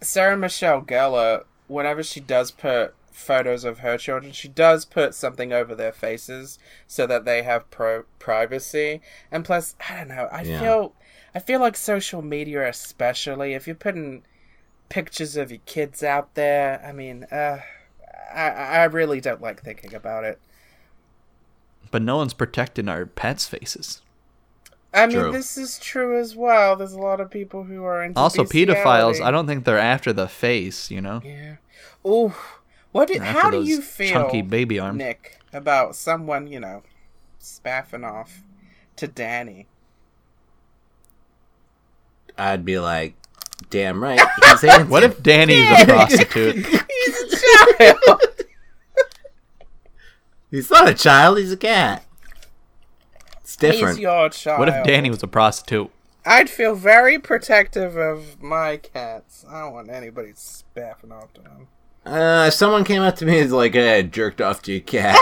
Sarah Michelle Gellar, whenever she does put photos of her children, she does put something over their faces so that they have pro- privacy. And plus, I don't know. I Yeah. feel, I feel like social media, especially if you're putting pictures of your kids out there. I mean, uh, I I really don't like thinking about it. But no one's protecting our pets' faces. I mean, True. this is true as well. There's a lot of people who are into Also, pedophiles. I don't think they're after the face. You know, Yeah. Ooh. What? Do, how do you feel, chunky baby arms. Nick, about someone you know spaffing off to Danny? I'd be like, damn right. He's. What if Danny's a prostitute? He's a child. He's not a child, he's a cat. It's different. He's your child. What if Danny was a prostitute? I'd feel very protective of my cats. I don't want anybody spaffing off to them. Uh, if someone came up to me and was like, hey, I jerked off to your cat.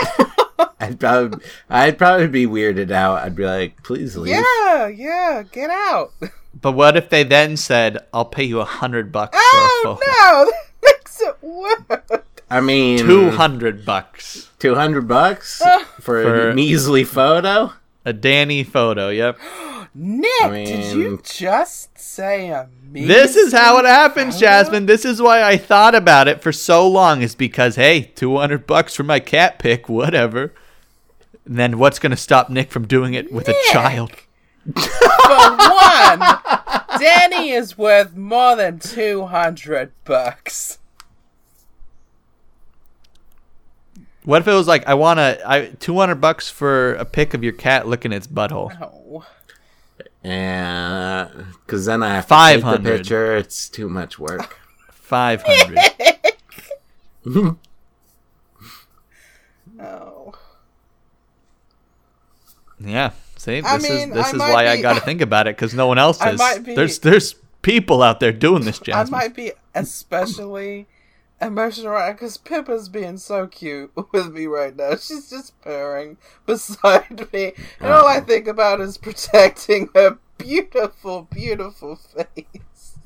I'd probably, I'd probably be weirded out. I'd be like, please leave. Yeah, yeah, get out. But what if they then said, "I'll pay you a hundred bucks Oh for a photo"? Oh no, that makes it worse. I mean, Two hundred bucks. 200 bucks for, For- a measly photo? A Danny photo. Yep. Nick, did you just say a me? This is how it happens, photo? Jasmine. This is why I thought about it for so long. Is because hey, two hundred bucks for my cat pic, whatever. And then what's gonna stop Nick from doing it with a child? For one, Danny is worth more than two hundred bucks. What if it was like I want to I two hundred bucks for a pic of your cat licking its butthole? Oh, Yeah, because then I have to take the 500. picture. It's too much work. Five hundred. oh. yeah. See, this I is this I is might why I got to think about it because no one else I is. might be- There's there's people out there doing this, job. I might be especially emotional right because Pippa's being so cute with me right now. She's just purring beside me, and all I oh. think about is protecting her beautiful, beautiful face.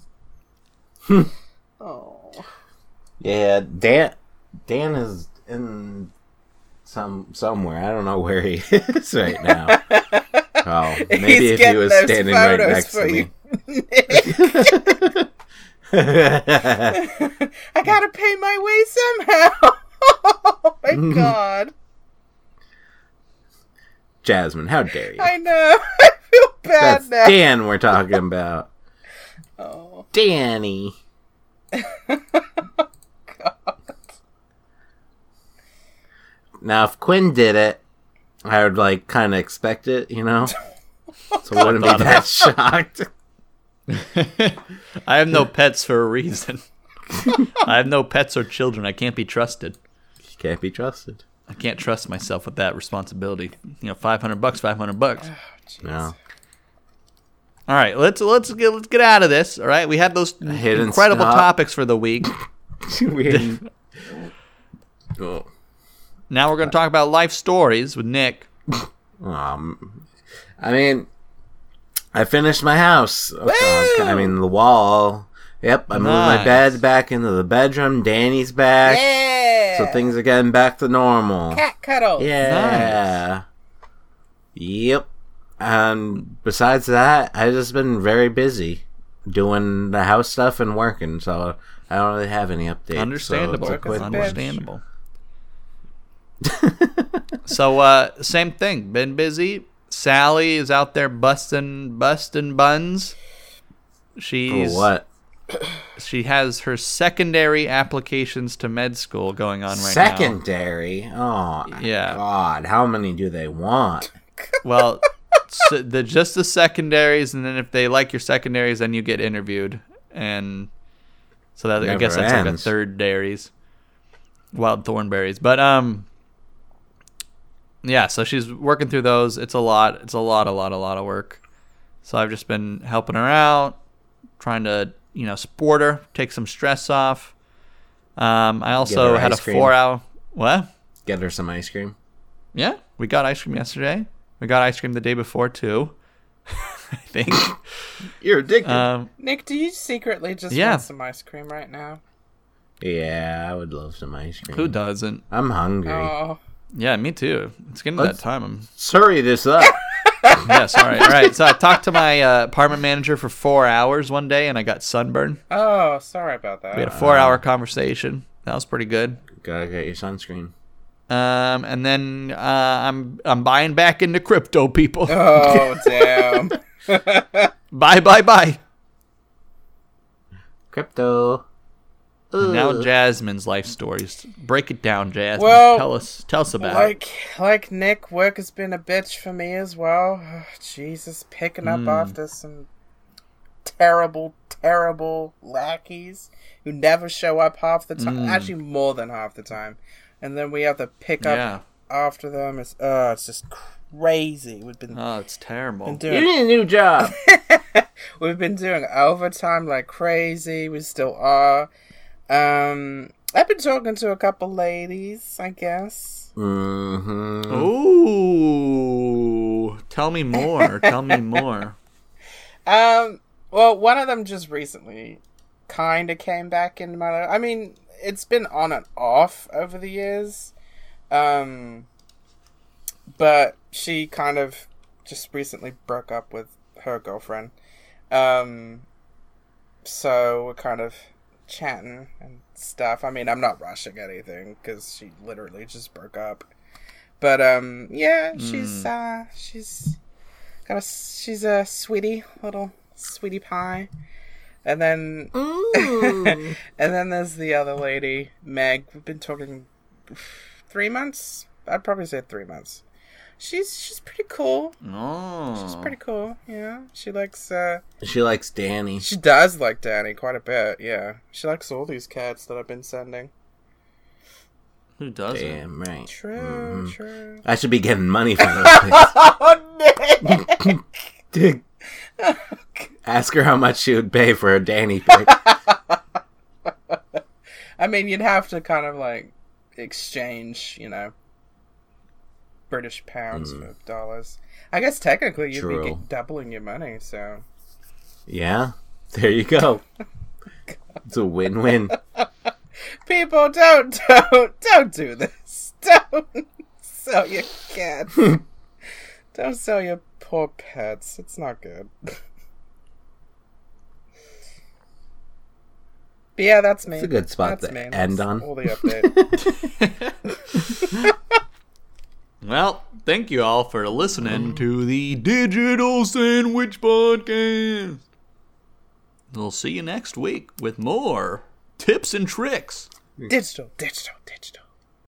oh. Yeah, Dan. Dan is in some somewhere. I don't know where he is right now. Oh, maybe He's if he was standing right next to me. I gotta pay my way somehow. oh my god. Jasmine, how dare you? I know. I feel bad That's now. Dan we're talking about. Oh, Danny. God. Now, if Quinn did it, I would like kind of expect it, you know. So I wouldn't be that shocked. I have no pets for a reason. I have no pets or children. I can't be trusted. He can't be trusted. I can't trust myself with that responsibility. You know, five hundred bucks, five hundred bucks. No. All right, let's let's get let's get out of this. All right, we had those hidden incredible stop. topics for the week. Weird. oh. Now we're going to talk about life stories with Nick. Um, I mean, I finished my house. Okay, I mean, the wall. Yep, I moved my Nice. bed back into the bedroom. Danny's back. Yeah. So things are getting back to normal. cat cuddle. Yeah. Yep. And besides that, I've just been very busy doing the house stuff and working, so I don't really have any updates. Understandable. So it's quick one. Understandable. so uh same thing. Been busy. Sally is out there busting busting buns. For She's what? she has her secondary applications to med school going on right now. Secondary? Oh, Yeah. God. How many do they want? Well, so the just the secondaries, and then if they like your secondaries, then you get interviewed, and so that I guess that's like a third dairies, wild thornberries. But um, yeah. So she's working through those. It's a lot. It's a lot, a lot, a lot of work. So I've just been helping her out, trying to you know support her, take some stress off. Um, I also had a cream. four hour what? Get her some ice cream. Yeah, we got ice cream yesterday. We got ice cream the day before too. I think. You're addicted. Um, Nick, do you secretly just Yeah. want some ice cream right now? yeah, I would love some ice cream. who doesn't? I'm hungry. Oh, Yeah, me too. It's getting Let's- that time. I'm, Hurry this up. yeah, sorry. All right. So I talked to my uh, apartment manager for four hours one day, and I got sunburn. oh, sorry about that. We had a four-hour conversation. That was pretty good. Gotta get your sunscreen. Um, and then uh, I'm I'm buying back into crypto, people. Oh, damn. bye, bye, bye. Crypto. And now Jasmine's life stories. Break it down, Jasmine. Well, tell us, tell us about it. like, like Nick, work has been a bitch for me as well. Jesus, picking up Hmm. after some terrible, terrible lackeys who never show up half the time. Hmm. Actually, more than half the time. And then we have to pick up Yeah. after them. It's, uh, it's just crazy. We've been, Oh, it's terrible. been You need a new job. We've been doing overtime like crazy. We still are. Um, I've been talking to a couple ladies, I guess. mm-hmm. Ooh, tell me more. tell me more. Um, well, one of them just recently kind of came back into my life. I mean, it's been on and off over the years. Um, but she kind of just recently broke up with her girlfriend. Um, so we're kind of chatting and stuff. I mean, I'm not rushing anything because she literally just broke up. But um, yeah, she's uh, she's got a she's a sweetie little sweetie pie, and then and then there's the other lady, Meg. We've been talking three months. I'd probably say three months. She's she's pretty cool. Oh, She's pretty cool. Yeah, she likes. uh She likes Danny. She does like Danny quite a bit. Yeah, she likes all these cats that I've been sending. Who doesn't? Damn right. True, Mhm. true. I should be getting money for those Oh, Nick! things. Ask her how much she would pay for a Danny pick. I mean, you'd have to kind of like exchange, you know. British pounds hmm. for dollars. I guess technically you'd be True. get- doubling your money. So Yeah, there you go. It's a win-win. people, don't don't don't do this. Don't sell your cats. don't sell your poor pets. It's not good. But yeah, that's me. It's a good spot That's to me. end That's on. All the update. Well, thank you all for listening to the Digital Sandwich Podcast. We'll see you next week with more tips and tricks. digital, digital, digital.